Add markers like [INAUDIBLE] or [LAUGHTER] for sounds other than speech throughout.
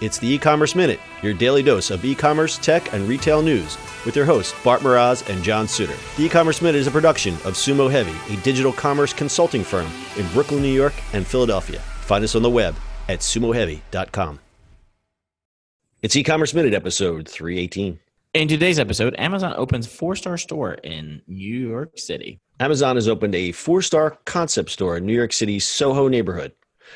It's the e-commerce minute, your daily dose of e-commerce, tech, and retail news, with your hosts Bart Mroz and John Suder. The e-commerce minute is a production of Sumo Heavy, a digital commerce consulting firm in Brooklyn, New York, and Philadelphia. Find us on the web at sumoheavy.com. It's e-commerce minute episode 318. In today's episode, Amazon opens four-star store in New York City. Amazon has opened a four-star concept store in New York City's Soho neighborhood.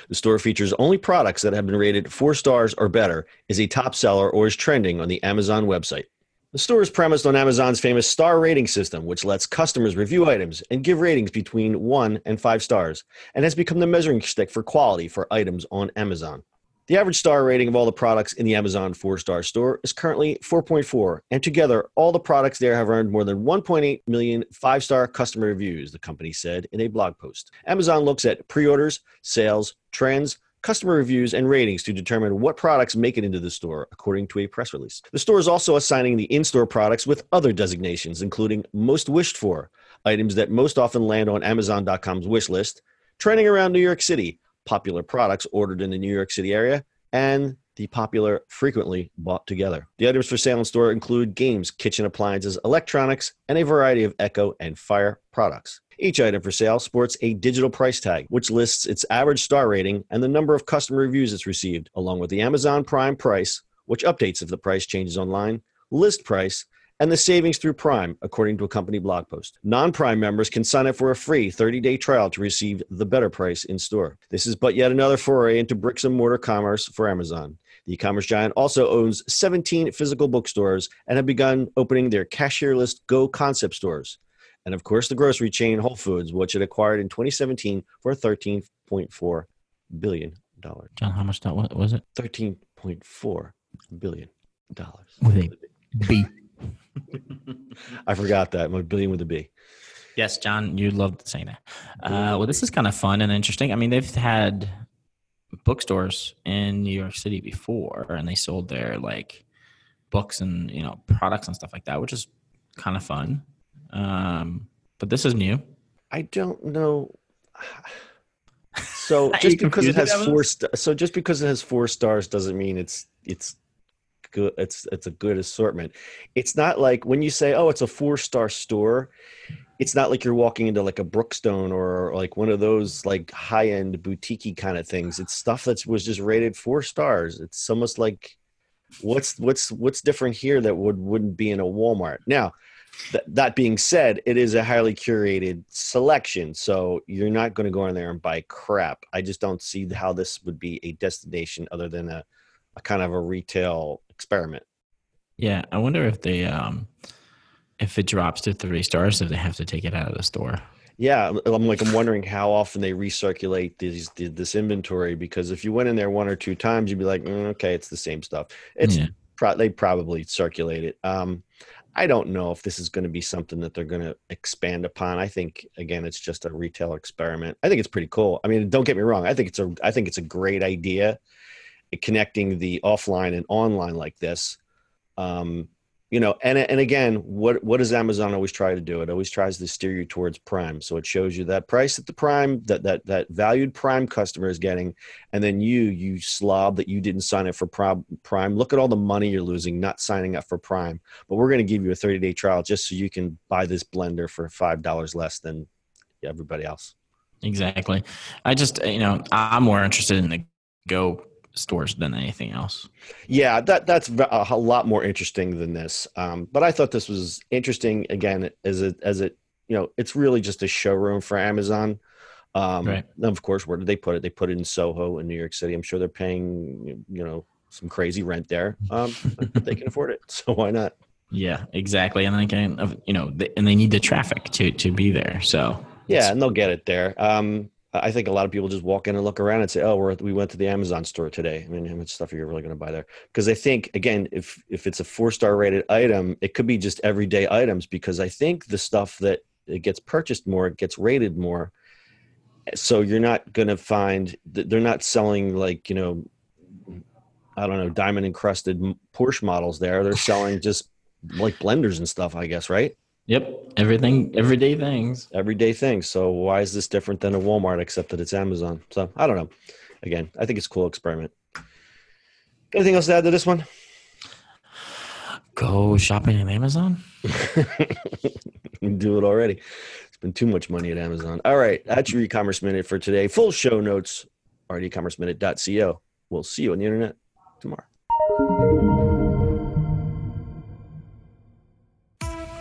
The store features only products that have been rated four stars or better, is a top seller, or is trending on the Amazon website. The store is premised on Amazon's famous star rating system, which lets customers review items and give ratings between one and five stars, and has become the measuring stick for quality for items on Amazon. The average star rating of all the products in the Amazon four star store is currently 4.4, and together, all the products there have earned more than 1.8 million five star customer reviews, the company said in a blog post. Amazon looks at pre orders, sales, trends, customer reviews, and ratings to determine what products make it into the store, according to a press release. The store is also assigning the in store products with other designations, including most wished for, items that most often land on Amazon.com's wish list, trending around New York City popular products ordered in the New York City area, and the popular frequently bought together. The items for sale in store include games, kitchen appliances, electronics, and a variety of Echo and Fire products. Each item for sale sports a digital price tag, which lists its average star rating and the number of customer reviews it's received, along with the Amazon Prime price, which updates if the price changes online, list price, and the savings through Prime, according to a company blog post. Non Prime members can sign up for a free 30 day trial to receive the better price in store. This is but yet another foray into bricks and mortar commerce for Amazon. The e commerce giant also owns 17 physical bookstores and have begun opening their cashierless Go concept stores. And of course, the grocery chain Whole Foods, which it acquired in 2017 for $13.4 billion. John, how much that was, was it? $13.4 billion. With a B. I forgot that. My billion with a B. Yes, John, you loved saying that. Uh, well, this is kind of fun and interesting. I mean, they've had bookstores in New York City before, and they sold their like books and you know products and stuff like that, which is kind of fun. Um, but this is new. I don't know. So [LAUGHS] just because it has four, st- so just because it has four stars doesn't mean it's it's good it's it's a good assortment. It's not like when you say oh it's a four star store it's not like you're walking into like a brookstone or like one of those like high end boutique kind of things. It's stuff that was just rated four stars. It's almost like what's what's what's different here that would wouldn't be in a walmart? Now th- that being said it is a highly curated selection so you're not going to go in there and buy crap. I just don't see how this would be a destination other than a, a kind of a retail experiment. Yeah, I wonder if they um if it drops to three stars, if they have to take it out of the store. Yeah, I'm like I'm wondering how often they recirculate these this inventory because if you went in there one or two times, you'd be like, mm, okay, it's the same stuff. It's yeah. pro- they probably circulate it. Um, I don't know if this is going to be something that they're going to expand upon. I think again, it's just a retail experiment. I think it's pretty cool. I mean, don't get me wrong. I think it's a I think it's a great idea connecting the offline and online like this um, you know and and again what what does amazon always try to do? It always tries to steer you towards prime. So it shows you that price that the prime that that that valued prime customer is getting and then you you slob that you didn't sign up for prime. Look at all the money you're losing not signing up for prime. But we're going to give you a 30 day trial just so you can buy this blender for five dollars less than everybody else. Exactly. I just you know i'm more interested in the go stores than anything else. Yeah, that that's a lot more interesting than this. Um, but I thought this was interesting again as it as it you know it's really just a showroom for Amazon. Um, right. Of course, where did they put it? They put it in Soho in New York City. I'm sure they're paying you know some crazy rent there, um, but they can afford it, [LAUGHS] so why not? Yeah, exactly. And then again, you know, and they need the traffic to to be there. So yeah, and they'll get it there. Um, I think a lot of people just walk in and look around and say, "Oh, we're, we went to the Amazon store today." I mean, how much stuff are you really going to buy there? Because I think again, if if it's a four star rated item, it could be just everyday items. Because I think the stuff that it gets purchased more, it gets rated more. So you're not going to find they're not selling like you know, I don't know, diamond encrusted Porsche models there. They're selling just like blenders and stuff, I guess, right? Yep, everything, everyday things. Everyday things. So why is this different than a Walmart except that it's Amazon? So I don't know. Again, I think it's a cool experiment. Anything else to add to this one? Go shopping on Amazon. [LAUGHS] do it already. It's been too much money at Amazon. All right, that's your e-commerce minute for today. Full show notes are at ecommerceminute.co. We'll see you on the internet tomorrow.